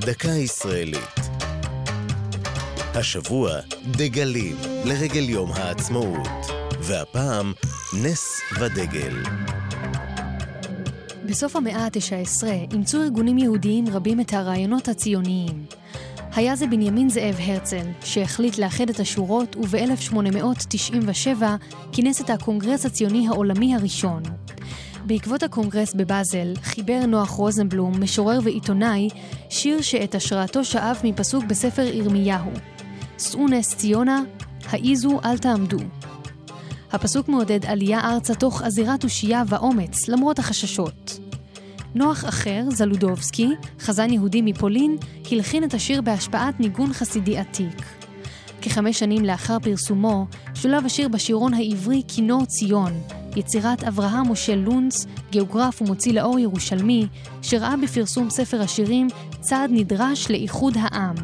דקה ישראלית. השבוע דגלים לרגל יום העצמאות, והפעם נס ודגל. בסוף המאה ה-19 אימצו ארגונים יהודיים רבים את הרעיונות הציוניים. היה זה בנימין זאב הרצל, שהחליט לאחד את השורות וב-1897 כינס את הקונגרס הציוני העולמי הראשון. בעקבות הקונגרס בבאזל, חיבר נוח רוזנבלום, משורר ועיתונאי, שיר שאת השראתו שאב מפסוק בספר ירמיהו: שאו נס ציונה, העיזו אל תעמדו. הפסוק מעודד עלייה ארצה תוך עזירת תושייה ואומץ, למרות החששות. נוח אחר, זלודובסקי, חזן יהודי מפולין, הלחין את השיר בהשפעת ניגון חסידי עתיק. כחמש שנים לאחר פרסומו, שולב השיר בשירון העברי כינור ציון, יצירת אברהם משה לונץ, גיאוגרף ומוציא לאור ירושלמי, שראה בפרסום ספר השירים צעד נדרש לאיחוד העם.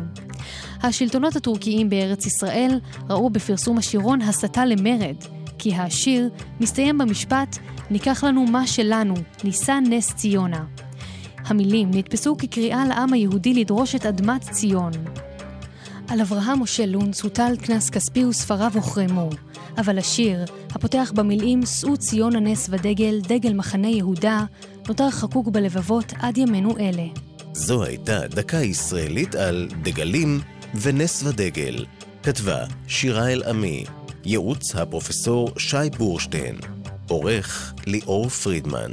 השלטונות הטורקיים בארץ ישראל ראו בפרסום השירון הסתה למרד, כי השיר מסתיים במשפט ניקח לנו מה שלנו, נישא נס ציונה. המילים נתפסו כקריאה לעם היהודי לדרוש את אדמת ציון. על אברהם משה לונץ הוטל קנס כספי וספריו הוחרמו, אבל השיר, הפותח במילים שאו ציון הנס ודגל, דגל מחנה יהודה, נותר חקוק בלבבות עד ימינו אלה. זו הייתה דקה ישראלית על דגלים ונס ודגל. כתבה שירה אל-עמי, ייעוץ הפרופסור שי בורשטיין, עורך ליאור פרידמן.